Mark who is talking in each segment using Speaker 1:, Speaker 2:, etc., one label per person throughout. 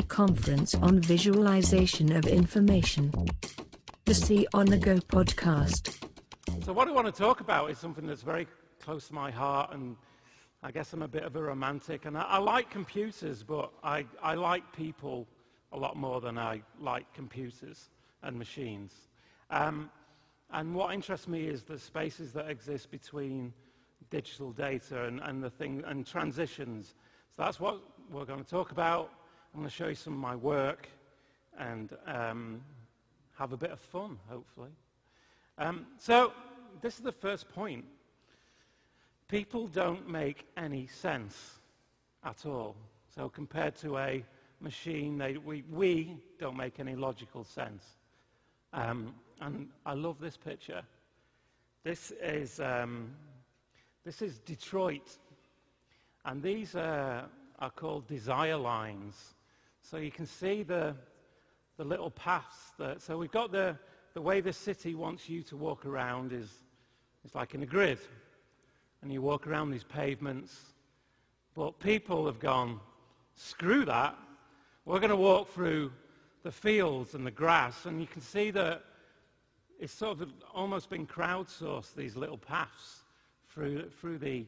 Speaker 1: Conference on visualization of information. The see on the Go podcast.
Speaker 2: So, what I want to talk about is something that's very close to my heart, and I guess I'm a bit of a romantic. And I, I like computers, but I, I like people a lot more than I like computers and machines. Um, and what interests me is the spaces that exist between digital data and, and the thing and transitions. So that's what we're going to talk about. I'm going to show you some of my work and um, have a bit of fun, hopefully. Um, so this is the first point. People don't make any sense at all. So compared to a machine, they, we, we don't make any logical sense. Um, and I love this picture. This is, um, this is Detroit. And these are called desire lines. So you can see the, the little paths. That, so we've got the, the way the city wants you to walk around is it's like in a grid. And you walk around these pavements. But people have gone, screw that. We're going to walk through the fields and the grass. And you can see that it's sort of almost been crowdsourced, these little paths through, through, the,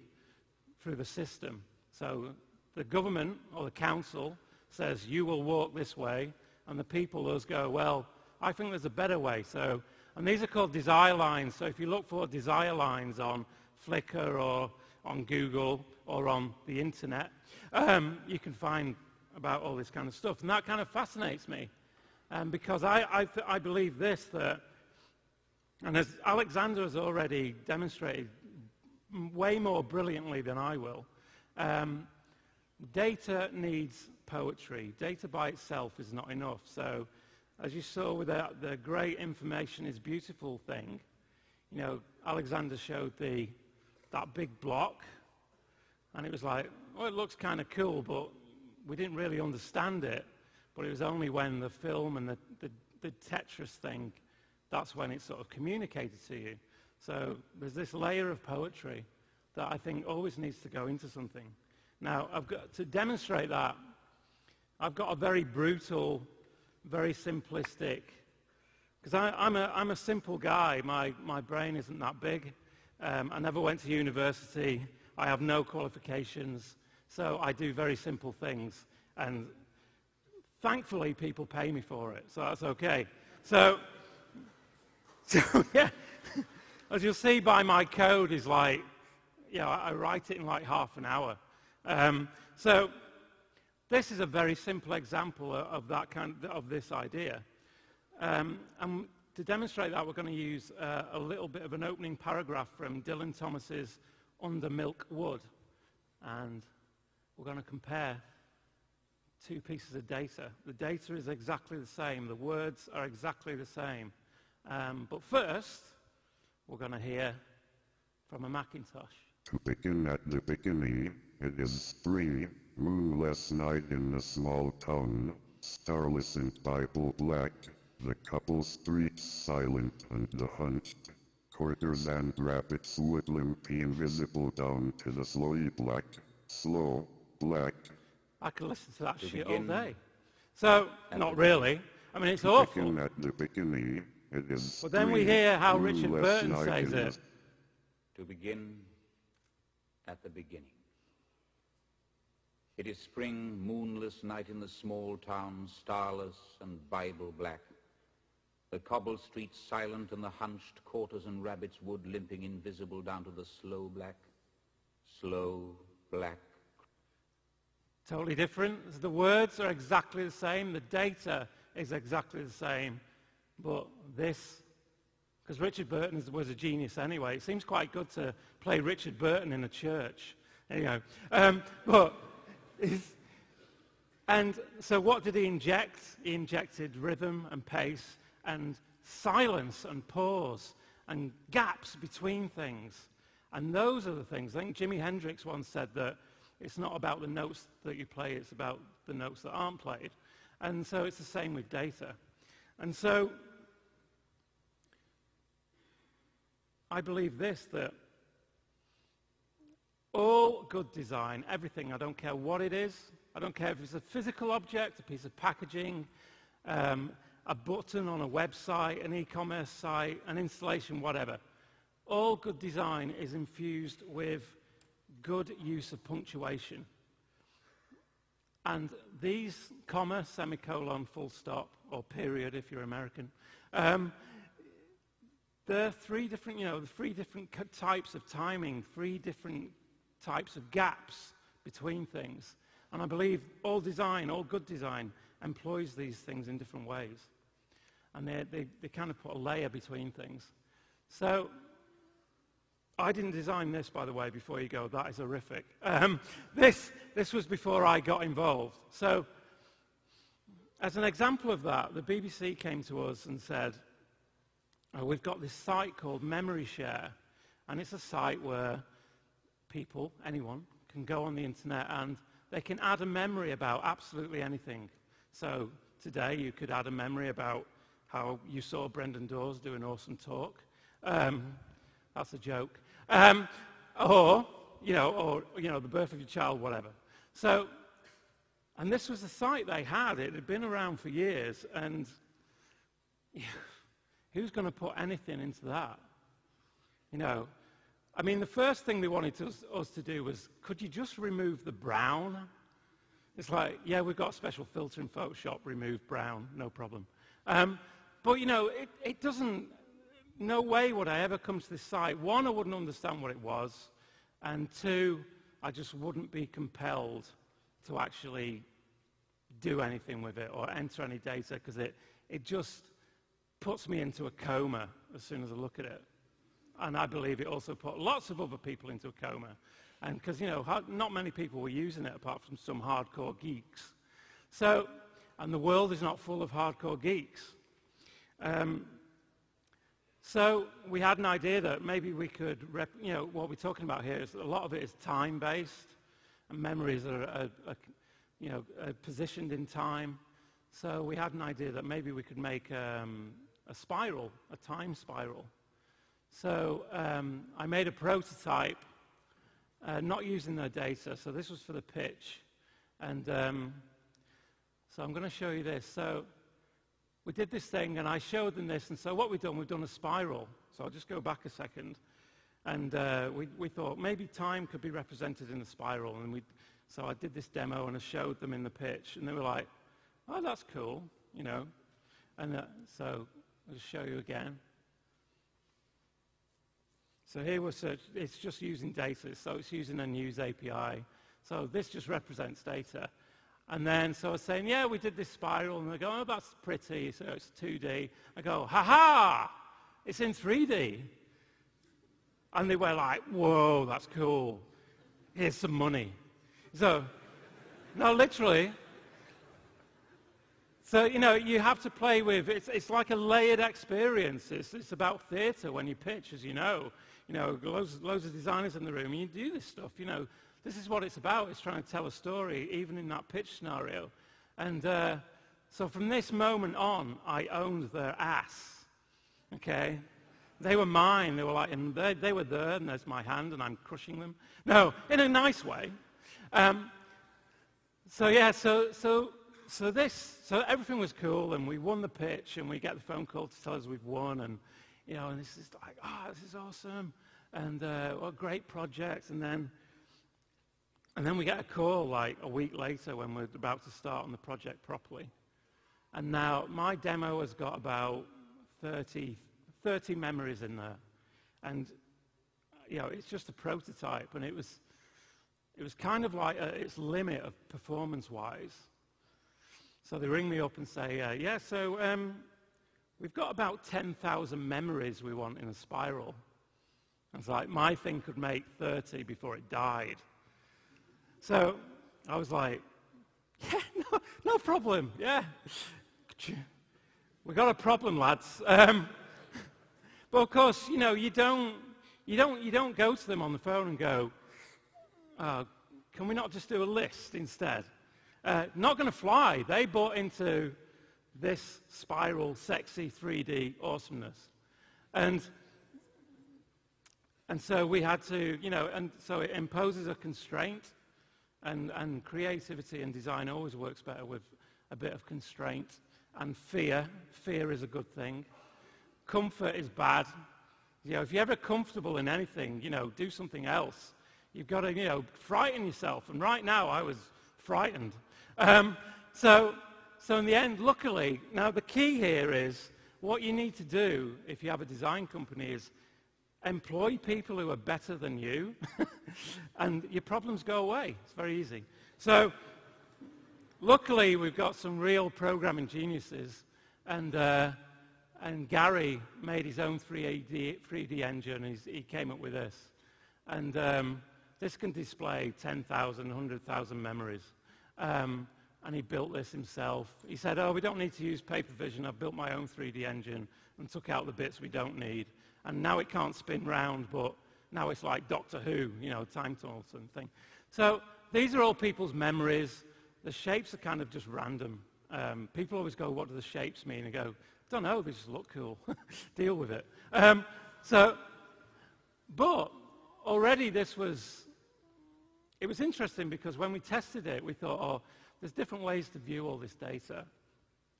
Speaker 2: through the system. So the government or the council says, you will walk this way, and the people, those go, well, I think there's a better way. So, and these are called desire lines. So if you look for desire lines on Flickr or on Google or on the internet, um, you can find about all this kind of stuff. And that kind of fascinates me um, because I, I, I believe this, that and as Alexander has already demonstrated way more brilliantly than I will, um, data needs poetry. Data by itself is not enough. So as you saw with the, the great information is beautiful thing, you know, Alexander showed the, that big block, and it was like, well, it looks kind of cool, but we didn't really understand it. But it was only when the film and the, the, the Tetris thing that's when it sort of communicated to you. So there's this layer of poetry that I think always needs to go into something. Now, I've got to demonstrate that. I've got a very brutal, very simplistic, because I'm a, I'm a simple guy. My, my brain isn't that big. Um, I never went to university. I have no qualifications. So I do very simple things. And thankfully, people pay me for it. So that's okay. So so, yeah, as you'll see by my code is like, know, I write it in like half an hour. Um, so this is a very simple example of that kind of, this idea. Um, and to demonstrate that, we're going to use uh, a little bit of an opening paragraph from Dylan Thomas's Under Milk Wood. And we're going to compare two pieces of data. The data is exactly the same. The words are exactly the same. Um, but first, we're going to hear from a Macintosh.
Speaker 3: To begin at the beginning, it is spring, moonless night in a small town, starless and Bible black, the couple streets silent and the hunched quarters and rabbits would limp invisible down to the slowy black, slow, black.
Speaker 2: I could listen to that to shit all day. So, not really. I mean, it's to awful.
Speaker 3: Begin at the beginning, it is
Speaker 2: but then we hear how Richard Burton says it.
Speaker 4: To begin at the beginning. It is spring, moonless night in the small town, starless and Bible black. The cobble streets silent and the hunched quarters and rabbits wood limping invisible down to the slow black, slow black.
Speaker 2: Totally different. The words are exactly the same. The data is exactly the same. But this, because Richard Burton was a genius anyway, it seems quite good to play Richard Burton in a church. Anyhow, um, but, and so what did he inject? He injected rhythm and pace and silence and pause and gaps between things. And those are the things. I think Jimi Hendrix once said that it's not about the notes that you play, it's about the notes that aren't played. And so it's the same with data. And so I believe this that all good design, everything, I don't care what it is, I don't care if it's a physical object, a piece of packaging, um, a button on a website, an e-commerce site, an installation, whatever. All good design is infused with good use of punctuation. And these comma, semicolon, full stop, or period if you're American, um, there are three different, you know, three different types of timing, three different types of gaps between things. And I believe all design, all good design, employs these things in different ways. And they, they, they kind of put a layer between things. So I didn't design this, by the way, before you go. That is horrific. Um, this, this was before I got involved. So as an example of that, the BBC came to us and said, oh, we've got this site called Memory Share, and it's a site where people, anyone, can go on the internet and they can add a memory about absolutely anything. So today you could add a memory about how you saw Brendan Dawes do an awesome talk. Um, that's a joke. Um, or, you know, or, you know, the birth of your child, whatever. So, and this was a site they had. It had been around for years, and yeah, who's going to put anything into that? You know, I mean, the first thing they wanted us, us to do was, could you just remove the brown? It's like, yeah, we've got a special filter in Photoshop, remove brown, no problem. Um, but, you know, it, it doesn't, no way would I ever come to this site. One, I wouldn't understand what it was. And two, I just wouldn't be compelled to actually do anything with it or enter any data because it, it just puts me into a coma as soon as I look at it. And I believe it also put lots of other people into a coma. And because, you know, not many people were using it apart from some hardcore geeks. So, and the world is not full of hardcore geeks. Um, so we had an idea that maybe we could, rep, you know, what we're talking about here is a lot of it is time-based, and memories are, are, are you know, are positioned in time. So we had an idea that maybe we could make um, a spiral, a time spiral. So um, I made a prototype, uh, not using their data. So this was for the pitch. And um, so I'm going to show you this. So we did this thing, and I showed them this. And so what we've done, we've done a spiral. So I'll just go back a second. And uh, we, we thought maybe time could be represented in a spiral. And we, so I did this demo, and I showed them in the pitch. And they were like, oh, that's cool, you know. And uh, so I'll show you again. So here we're search, it's just using data, so it's using a news API. So this just represents data. And then, so I was saying, yeah, we did this spiral, and they go, oh, that's pretty, so it's 2D. I go, ha-ha, it's in 3D. And they were like, whoa, that's cool. Here's some money. So, no, literally. So, you know, you have to play with, it's, it's like a layered experience. It's, it's about theatre when you pitch, as you know you know, loads, loads of designers in the room, and you do this stuff, you know. This is what it's about. It's trying to tell a story, even in that pitch scenario. And uh, so from this moment on, I owned their ass, okay? They were mine. They were like, and they, they were there, and there's my hand, and I'm crushing them. No, in a nice way. Um, so yeah, so, so, so this, so everything was cool, and we won the pitch, and we get the phone call to tell us we've won, and you know, and this is like, oh, this is awesome, and uh, what great project. And then, and then we get a call like a week later when we're about to start on the project properly. And now my demo has got about 30, 30 memories in there. And, you know, it's just a prototype. And it was, it was kind of like a, its limit of performance-wise. So they ring me up and say, uh, yeah, so um, We've got about 10,000 memories we want in a spiral. It's like my thing could make 30 before it died. So I was like, yeah, no, no problem. Yeah. We got a problem, lads. Um, but of course, you know, you don't, you, don't, you don't go to them on the phone and go, oh, can we not just do a list instead? Uh, not going to fly. They bought into this spiral, sexy 3D awesomeness. And, and so we had to, you know, and so it imposes a constraint. And, and creativity and design always works better with a bit of constraint. And fear, fear is a good thing. Comfort is bad. You know, if you're ever comfortable in anything, you know, do something else. You've got to, you know, frighten yourself. And right now I was frightened. Um, so, so in the end, luckily, now the key here is what you need to do if you have a design company is employ people who are better than you, and your problems go away. It's very easy. So luckily, we've got some real programming geniuses, and, uh, and Gary made his own 3D, 3D engine. He came up with this. And um, this can display 10,000, 100,000 memories. Um, and he built this himself. He said, oh, we don't need to use Papervision. I've built my own 3D engine and took out the bits we don't need. And now it can't spin round, but now it's like Doctor Who, you know, time tunnel sort of thing. So these are all people's memories. The shapes are kind of just random. Um, people always go, what do the shapes mean? And go, don't know, they just look cool. Deal with it. Um, so, but already this was, it was interesting because when we tested it, we thought, oh, there's different ways to view all this data.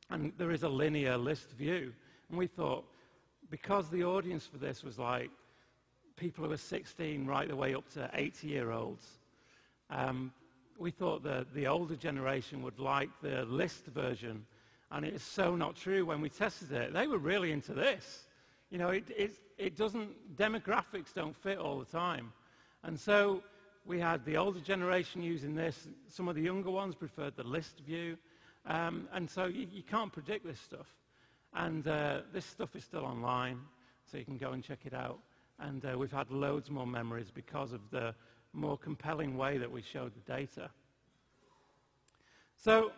Speaker 2: And there is a linear list view. And we thought, because the audience for this was like people who are 16 right the way up to 80 year olds, um, we thought that the older generation would like the list version. And it's so not true when we tested it. They were really into this. You know, it, it, it doesn't, demographics don't fit all the time. And so we had the older generation using this. Some of the younger ones preferred the list view. Um, and so you, you, can't predict this stuff. And uh, this stuff is still online, so you can go and check it out. And uh, we've had loads more memories because of the more compelling way that we showed the data. So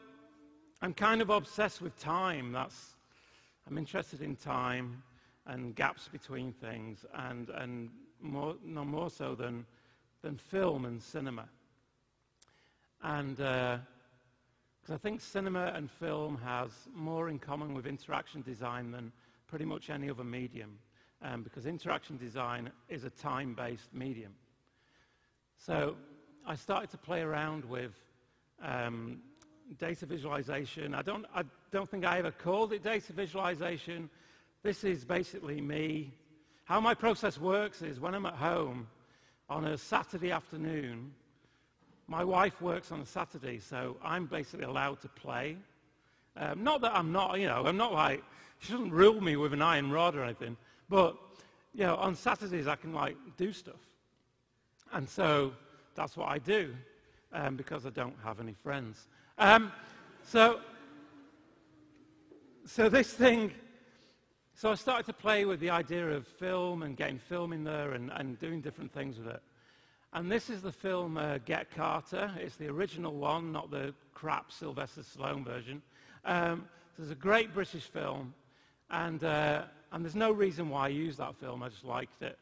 Speaker 2: I'm kind of obsessed with time. That's, I'm interested in time and gaps between things, and, and more, no more so than than film and cinema. And because uh, I think cinema and film has more in common with interaction design than pretty much any other medium, um, because interaction design is a time-based medium. So I started to play around with um, data visualization. I don't, I don't think I ever called it data visualization. This is basically me. How my process works is when I'm at home, on a Saturday afternoon, my wife works on a Saturday, so I'm basically allowed to play. Um, not that I'm not, you know, I'm not like, she doesn't rule me with an iron rod or anything, but, you know, on Saturdays I can, like, do stuff. And so that's what I do, um, because I don't have any friends. Um, so, so this thing so I started to play with the idea of film and getting film in there and, and doing different things with it. And this is the film uh, Get Carter. It's the original one, not the crap Sylvester Stallone version. Um, so it's a great British film, and, uh, and there's no reason why I use that film. I just liked it.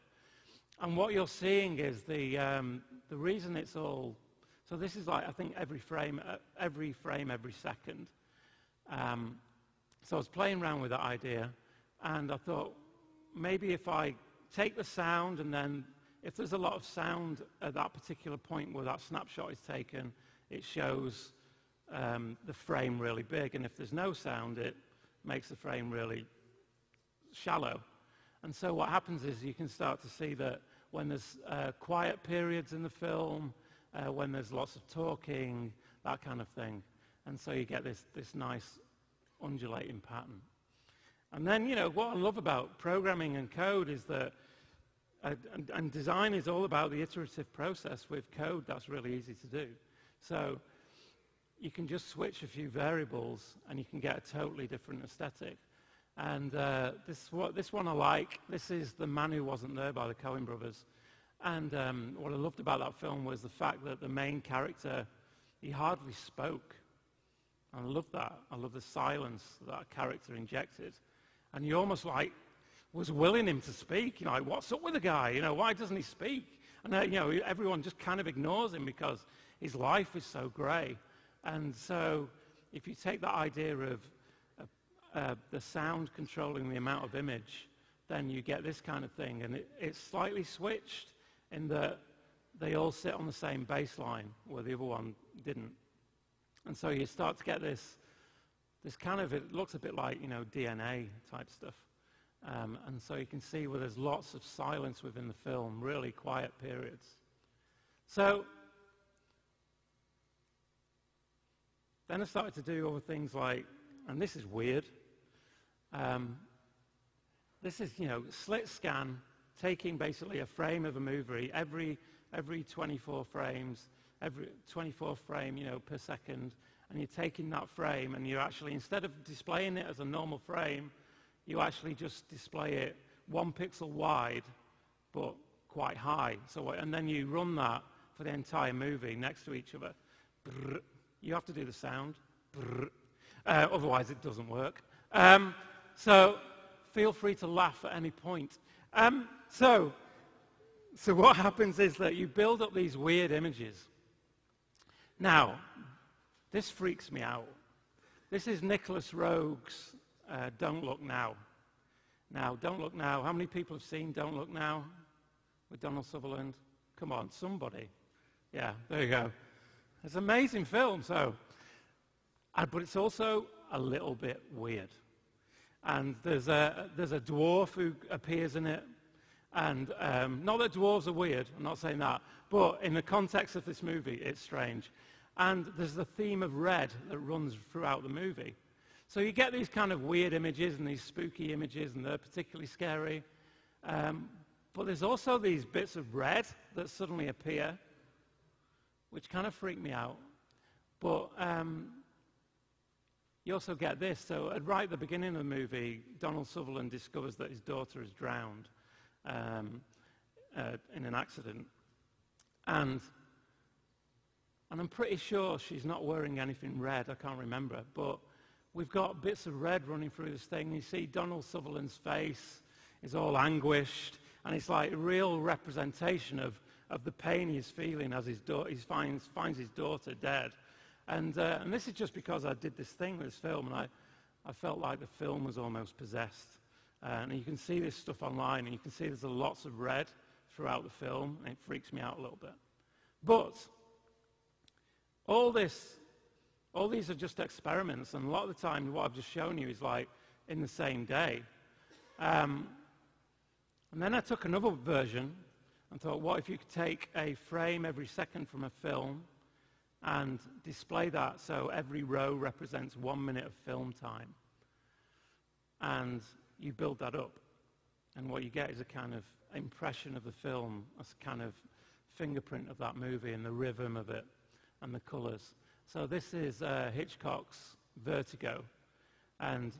Speaker 2: And what you're seeing is the, um, the reason it's all... So this is like, I think, every frame, uh, every frame, every second. Um, so I was playing around with that idea. And I thought, maybe if I take the sound and then if there's a lot of sound at that particular point where that snapshot is taken, it shows um, the frame really big. And if there's no sound, it makes the frame really shallow. And so what happens is you can start to see that when there's uh, quiet periods in the film, uh, when there's lots of talking, that kind of thing. And so you get this, this nice undulating pattern. And then, you know, what I love about programming and code is that, uh, and, and, design is all about the iterative process. With code, that's really easy to do. So you can just switch a few variables and you can get a totally different aesthetic. And uh, this, what, this one I like. This is The Man Who Wasn't There by the Coen brothers. And um, what I loved about that film was the fact that the main character, he hardly spoke. And I love that. I love the silence that character injected. And you almost like was willing him to speak. You know, like, what's up with the guy? You know, why doesn't he speak? And, uh, you know, everyone just kind of ignores him because his life is so grey. And so if you take that idea of uh, uh, the sound controlling the amount of image, then you get this kind of thing. And it, it's slightly switched in that they all sit on the same baseline where the other one didn't. And so you start to get this, this kind of, it looks a bit like, you know, DNA type stuff. Um, and so you can see where there's lots of silence within the film, really quiet periods. So then I started to do other things like, and this is weird. Um, this is, you know, slit scan, taking basically a frame of a movie every, every 24 frames, every 24 frame, you know, per second, and you're taking that frame and you're actually, instead of displaying it as a normal frame, you actually just display it one pixel wide, but quite high. So, and then you run that for the entire movie next to each other. You have to do the sound. Uh, otherwise, it doesn't work. Um, so, feel free to laugh at any point. Um, so, so what happens is that you build up these weird images. Now, this freaks me out. This is Nicolas Roeg's uh, Don't Look Now. Now, Don't Look Now. How many people have seen Don't Look Now with Donald Sutherland? Come on, somebody. Yeah, there you go. It's an amazing film, so. Uh, but it's also a little bit weird. And there's a, there's a dwarf who appears in it. And um, not that dwarves are weird, I'm not saying that. But in the context of this movie, it's strange. And there's the theme of red that runs throughout the movie. So you get these kind of weird images and these spooky images, and they're particularly scary. Um, but there's also these bits of red that suddenly appear, which kind of freak me out. But um, you also get this. So right at the beginning of the movie, Donald Sutherland discovers that his daughter is drowned um, uh, in an accident. And, and I'm pretty sure she's not wearing anything red. I can't remember. But we've got bits of red running through this thing. You see Donald Sutherland's face is all anguished, and it's like a real representation of, of the pain he's feeling as his da- he finds, finds his daughter dead. And, uh, and this is just because I did this thing with this film, and I, I felt like the film was almost possessed. Uh, and you can see this stuff online, and you can see there's lots of red throughout the film, and it freaks me out a little bit. But all this all these are just experiments, and a lot of the time what I've just shown you is like in the same day. Um, and then I took another version and thought, what if you could take a frame every second from a film and display that so every row represents one minute of film time? And you build that up. And what you get is a kind of impression of the film, a kind of fingerprint of that movie and the rhythm of it and the colors. So this is uh, Hitchcock's Vertigo. And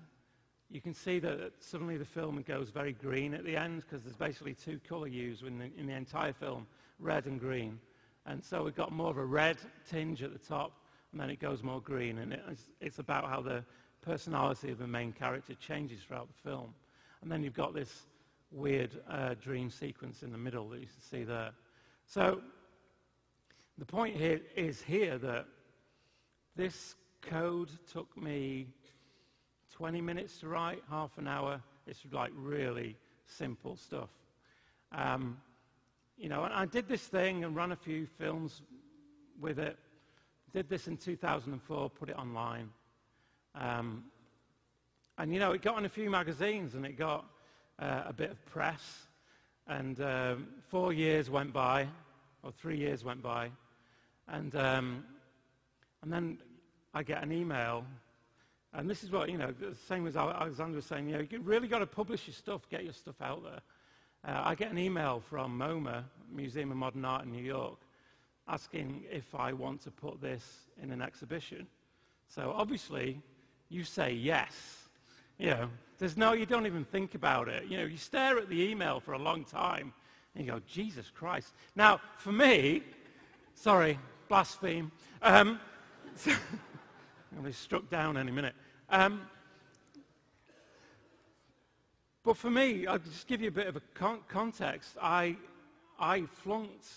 Speaker 2: you can see that suddenly the film goes very green at the end because there's basically two color hues in the, in the entire film, red and green. And so we've got more of a red tinge at the top, and then it goes more green. And it's, it's about how the personality of the main character changes throughout the film. And then you've got this weird uh, dream sequence in the middle that you can see there. So the point here is here that this code took me 20 minutes to write, half an hour. It's like really simple stuff. Um, you know, and I did this thing and ran a few films with it. Did this in 2004, put it online. Um, and, you know, it got on a few magazines and it got uh, a bit of press. And um, four years went by, or three years went by. And um, and then I get an email, and this is what, you know, the same as Alexander was saying, you know, you really got to publish your stuff, get your stuff out there. Uh, I get an email from MoMA, Museum of Modern Art in New York, asking if I want to put this in an exhibition. So obviously, you say yes. You know, there's no, you don't even think about it. You know, you stare at the email for a long time, and you go, Jesus Christ. Now, for me, sorry, blaspheme. Um, I'll be struck down any minute. Um, but for me, I'll just give you a bit of a con- context. I, I flunked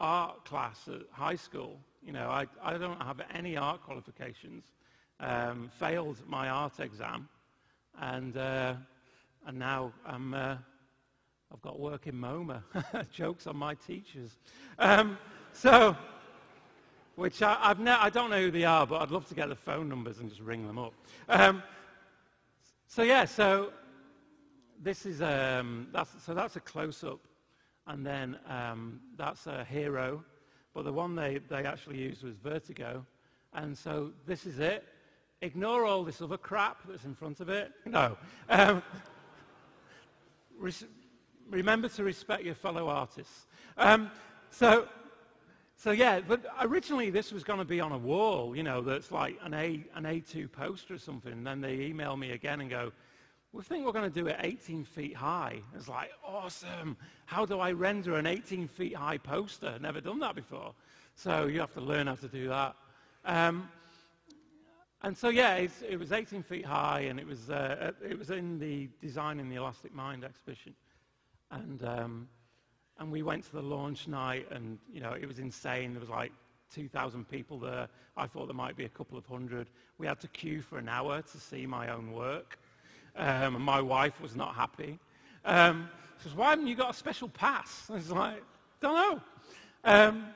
Speaker 2: art class at high school. You know, I, I don't have any art qualifications. Um, failed my art exam, and uh, and now I'm uh, I've got work in MoMA. Jokes on my teachers. Um, so, which I, ne- I don't know who they are, but I'd love to get the phone numbers and just ring them up. Um, so yeah, so this is um, that's, so that's a close-up, and then um, that's a hero, but the one they, they actually used was vertigo, and so this is it. Ignore all this other crap that's in front of it. No. Um, res- remember to respect your fellow artists. Um, so, so yeah, but originally this was going to be on a wall, you know, that's like an, A, an A2 poster or something. And then they email me again and go, we think we're going to do it 18 feet high. It's like, awesome. How do I render an 18 feet high poster? Never done that before. So you have to learn how to do that. Um, and so, yeah, it was 18 feet high, and it was, uh, it was in the Design and the Elastic Mind exhibition. And, um, and we went to the launch night, and, you know, it was insane. There was like 2,000 people there. I thought there might be a couple of hundred. We had to queue for an hour to see my own work. Um, and my wife was not happy. Um, she says, why haven't you got a special pass? I was like, don't know. Um,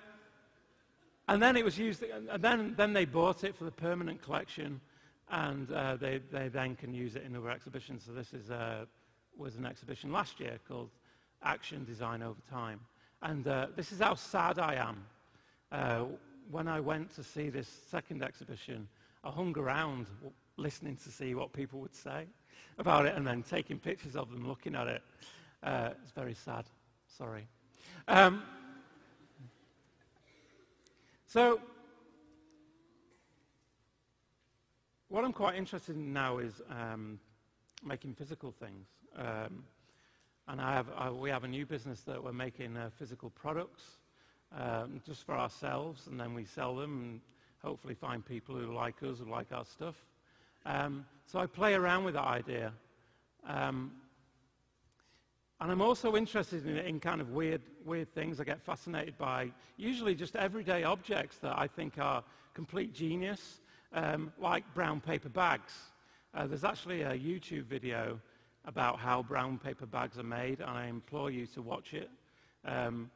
Speaker 2: and then it was used, and then, then they bought it for the permanent collection, and uh, they, they then can use it in other exhibitions. So this is, uh, was an exhibition last year called Action Design Over Time. And uh, this is how sad I am. Uh, when I went to see this second exhibition, I hung around listening to see what people would say about it and then taking pictures of them looking at it. Uh, it's very sad. Sorry. Um, so, what I'm quite interested in now is um, making physical things. Um, and I have, I, we have a new business that we're making uh, physical products um, just for ourselves, and then we sell them and hopefully find people who like us, who like our stuff. Um, so I play around with that idea. Um, and I'm also interested in, in, kind of weird, weird things. I get fascinated by usually just everyday objects that I think are complete genius, um, like brown paper bags. Uh, there's actually a YouTube video about how brown paper bags are made, and I implore you to watch it. Um,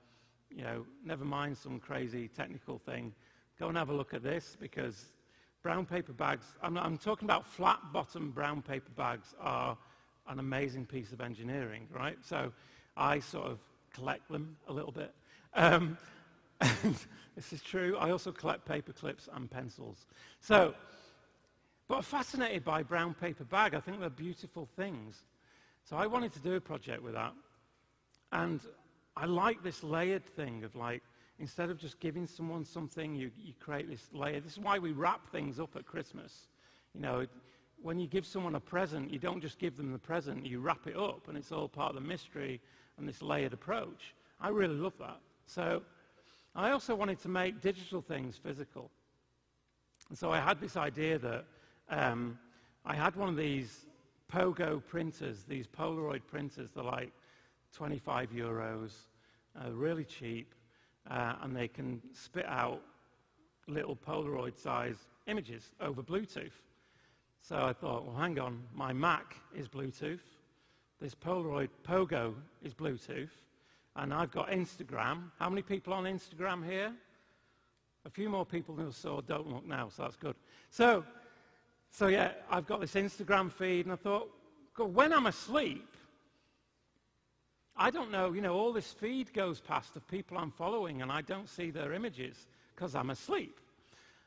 Speaker 2: you know, never mind some crazy technical thing. Go and have a look at this because brown paper bags, I'm, I'm talking about flat bottom brown paper bags are an amazing piece of engineering, right? So I sort of collect them a little bit. Um, this is true. I also collect paper clips and pencils. So, but I'm fascinated by brown paper bag. I think they're beautiful things. So I wanted to do a project with that. And I like this layered thing of like, instead of just giving someone something, you, you create this layer. This is why we wrap things up at Christmas. You know, when you give someone a present, you don't just give them the present, you wrap it up, and it's all part of the mystery and this layered approach. I really love that. So I also wanted to make digital things physical. And so I had this idea that um, I had one of these Pogo printers, these Polaroid printers, they're like 25 euros, uh, really cheap, uh, and they can spit out little Polaroid size images over Bluetooth. So I thought, well, hang on, my Mac is Bluetooth, this Polaroid Pogo is Bluetooth, and I've got Instagram. How many people on Instagram here? A few more people I saw don't look now, so that's good. So, so yeah, I've got this Instagram feed, and I thought, when I'm asleep, I don't know, you know, all this feed goes past of people I'm following, and I don't see their images because I'm asleep.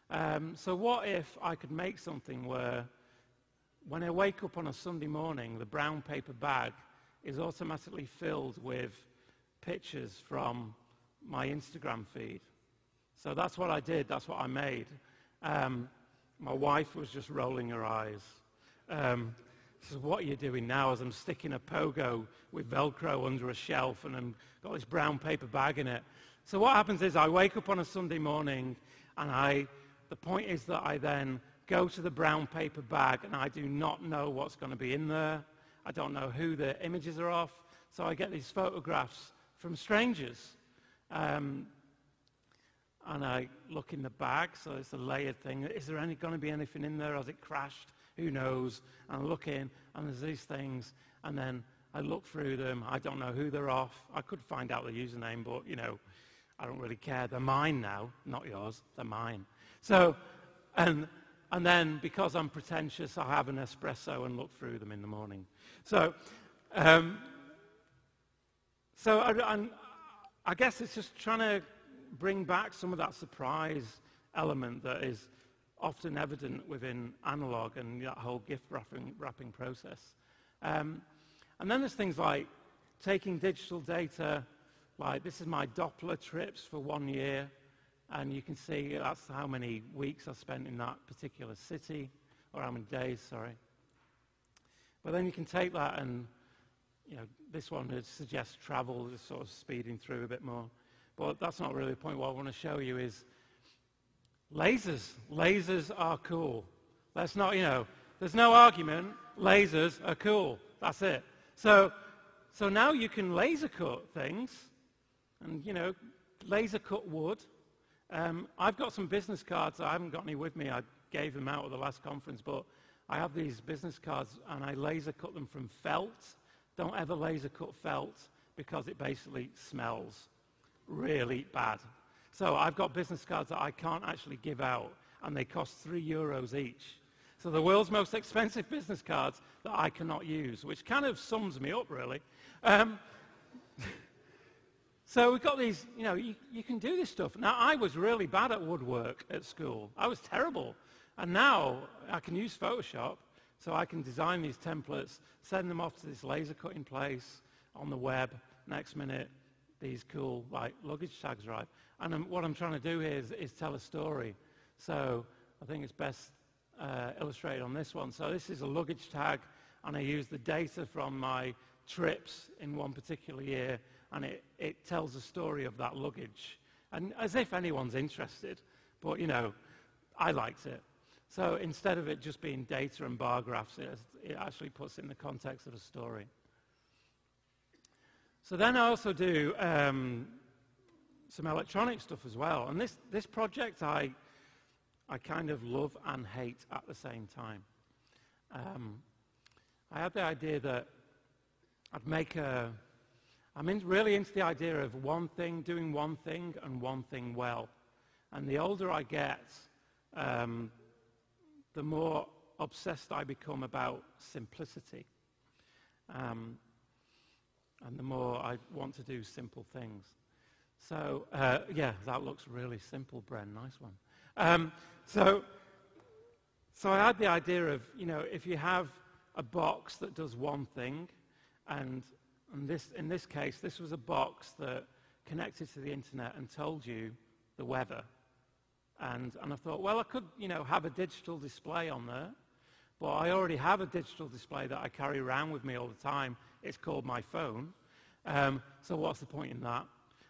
Speaker 2: Um, so what if I could make something where when I wake up on a Sunday morning, the brown paper bag is automatically filled with pictures from my Instagram feed. So that's what I did. That's what I made. Um, my wife was just rolling her eyes. Um, says, what are you doing now? As I'm sticking a pogo with Velcro under a shelf and I've got this brown paper bag in it. So what happens is I wake up on a Sunday morning and I, the point is that I then go to the brown paper bag and I do not know what's going to be in there. I don't know who the images are of. So I get these photographs from strangers. Um, and I look in the bag, so it's a layered thing. Is there any, going to be anything in there? Has it crashed? Who knows? And I look in, and there's these things. And then I look through them. I don't know who they're off. I could find out the username, but, you know, I don't really care. They're mine now, not yours. They're mine. So, and, and then because I'm pretentious, I have an espresso and look through them in the morning. So, um, so I, I guess it's just trying to bring back some of that surprise element that is often evident within analog and that whole gift wrapping, wrapping process. Um, and then there's things like taking digital data, like this is my Dopplr trips for one year, and you can see that's how many weeks I spent in that particular city, or how many days, sorry. But then you can take that and, you know, this one would suggest travel, just sort of speeding through a bit more. But that's not really the point. What I want to show you is lasers. Lasers are cool. Let's not, you know, there's no argument. Lasers are cool. That's it. So, so now you can laser cut things and, you know, laser cut wood. Um, I've got some business cards. I haven't got any with me. I gave them out at the last conference, but I have these business cards and I laser cut them from felt. Don't ever laser cut felt because it basically smells really bad. So I've got business cards that I can't actually give out, and they cost three euros each. So the world's most expensive business cards that I cannot use, which kind of sums me up, really. Um, so we've got these, you know, you, you can do this stuff. Now, I was really bad at woodwork at school. I was terrible. And now I can use Photoshop, so I can design these templates, send them off to this laser cutting place on the web. Next minute, these cool like luggage tags right. And um, what I'm trying to do here is, is, tell a story. So I think it's best uh, illustrated on this one. So this is a luggage tag, and I use the data from my trips in one particular year, and it, it tells a story of that luggage. And as if anyone's interested, but you know, I liked it. So instead of it just being data and bar graphs, it, it actually puts it in the context of a story. So then I also do um, some electronic stuff as well. And this, this project I, I kind of love and hate at the same time. Um, I had the idea that I'd make a, I'm in, really into the idea of one thing, doing one thing and one thing well. And the older I get, um, the more obsessed I become about simplicity. Um, and the more I want to do simple things. So, uh, yeah, that looks really simple, Bren. Nice one. Um, so, so I had the idea of, you know, if you have a box that does one thing, and, and this, in this case, this was a box that connected to the internet and told you the weather. And, and I thought, well, I could, you know, have a digital display on there. But I already have a digital display that I carry around with me all the time it's called my phone. Um, so what's the point in that?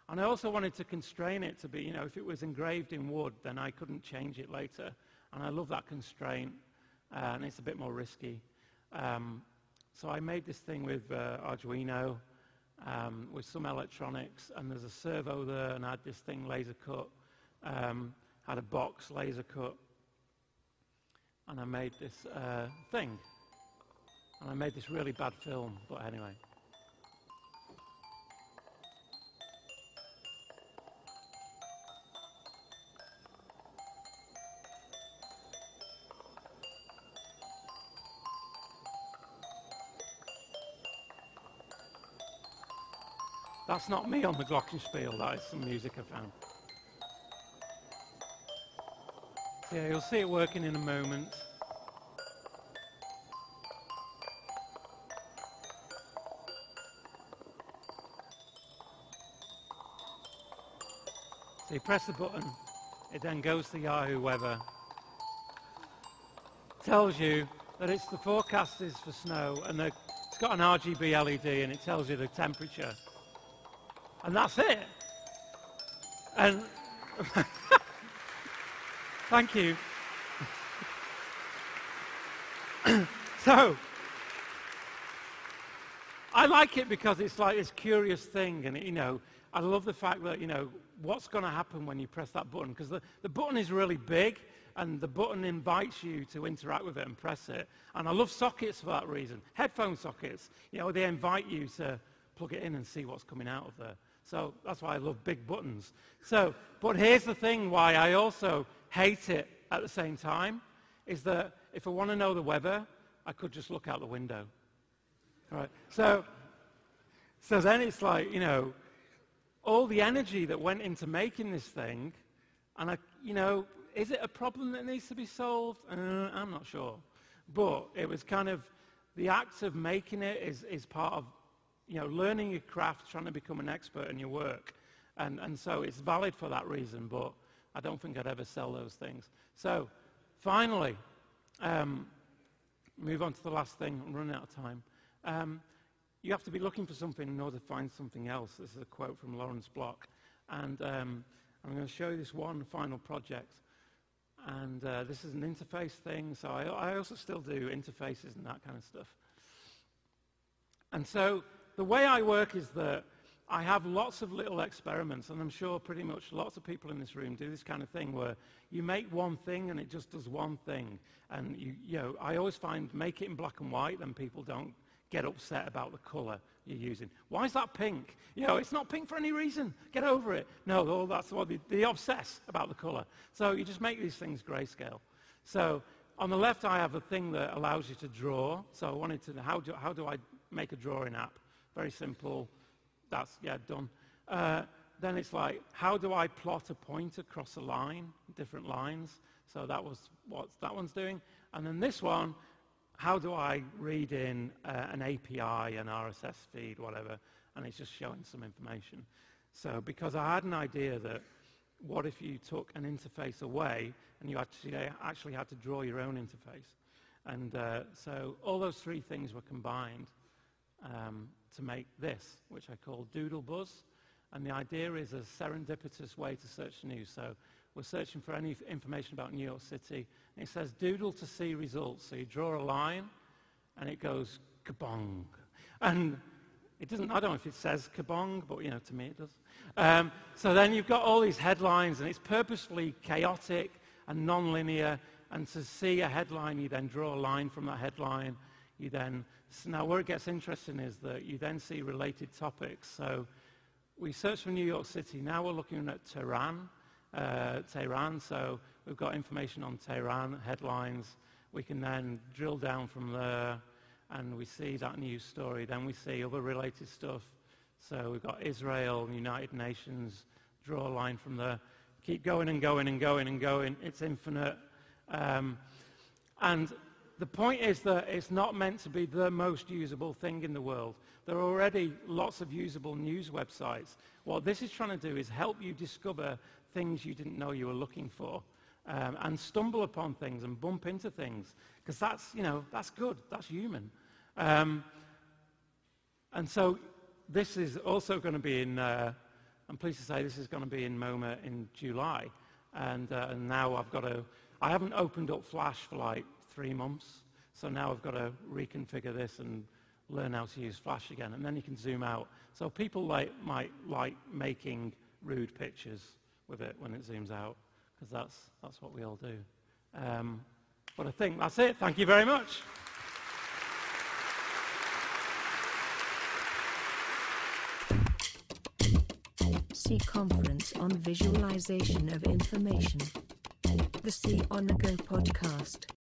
Speaker 2: And I also wanted to constrain it to be, you know, if it was engraved in wood, then I couldn't change it later. And I love that constraint, uh, and it's a bit more risky. Um, so I made this thing with uh, Arduino, um, with some electronics, and there's a servo there, and I had this thing laser cut, um, had a box laser cut, and I made this uh, thing. And I made this really bad film, but anyway. That's not me on the glockenspiel, that is some music I found. yeah, you'll see it working in a moment. You press the button, it then goes to Yahoo Weather. Tells you that it's the forecast is for snow and it's got an RGB LED and it tells you the temperature. And that's it. And thank you. so I like it because it's like this curious thing and you know I love the fact that, you know, what's going to happen when you press that button? Because the, the button is really big, and the button invites you to interact with it and press it. And I love sockets for that reason. Headphone sockets, you know, they invite you to plug it in and see what's coming out of there. So that's why I love big buttons. So, but here's the thing why I also hate it at the same time, is that if I want to know the weather, I could just look out the window. Right? So, so then it's like, you know, all the energy that went into making this thing, and I, you know, is it a problem that needs to be solved? Uh, I'm not sure. But it was kind of, the act of making it is, is part of, you know, learning your craft, trying to become an expert in your work. And, and so it's valid for that reason, but I don't think I'd ever sell those things. So, finally, um, move on to the last thing. I'm running out of time. Um, you have to be looking for something in order to find something else. This is a quote from Lawrence Block. And um, I'm going to show you this one final project. And uh, this is an interface thing, so I, I also still do interfaces and that kind of stuff. And so the way I work is that I have lots of little experiments, and I'm sure pretty much lots of people in this room do this kind of thing where you make one thing and it just does one thing. And you, you know, I always find make it in black and white, then people don't get upset about the color you're using. Why is that pink? You know, it's not pink for any reason. Get over it. No, oh, that's what they, they obsess about the color. So you just make these things grayscale. So on the left, I have a thing that allows you to draw. So I wanted to, how do, how do I make a drawing app? Very simple. That's, yeah, done. Uh, then it's like, how do I plot a point across a line, different lines? So that was what that one's doing. And then this one, how do I read in uh, an API, an RSS feed, whatever, and it's just showing some information. So because I had an idea that what if you took an interface away and you actually, actually had to draw your own interface? And uh, so all those three things were combined um, to make this, which I call Doodle Buzz. And the idea is a serendipitous way to search news. So we're searching for any information about New York City. And it says doodle to see results. So you draw a line and it goes kabong. And it doesn't, I don't know if it says kabong, but you know, to me it does. Um, so then you've got all these headlines and it's purposefully chaotic and non-linear. And to see a headline, you then draw a line from that headline. You then, now where it gets interesting is that you then see related topics. So we search for New York City. Now we're looking at Tehran uh, Tehran. So we've got information on Tehran headlines. We can then drill down from there and we see that news story. Then we see other related stuff. So we've got Israel, United Nations, draw a line from there. Keep going and going and going and going. It's infinite. Um, and the point is that it's not meant to be the most usable thing in the world. There are already lots of usable news websites. What this is trying to do is help you discover things you didn't know you were looking for. Um, and stumble upon things and bump into things. Because that's, you know, that's good. That's human. Um, and so this is also going to be in, uh, I'm pleased to say this is going to be in MoMA in July. And, uh, and now I've got to, I haven't opened up Flash for like three months. So now I've got to reconfigure this and learn how to use Flash again. And then you can zoom out. So people like, might like making rude pictures with it when it zooms out, because that's, that's what we all do. Um, but I think that's it. Thank you very much.
Speaker 1: See conference on visualization of information. The See on the Go podcast.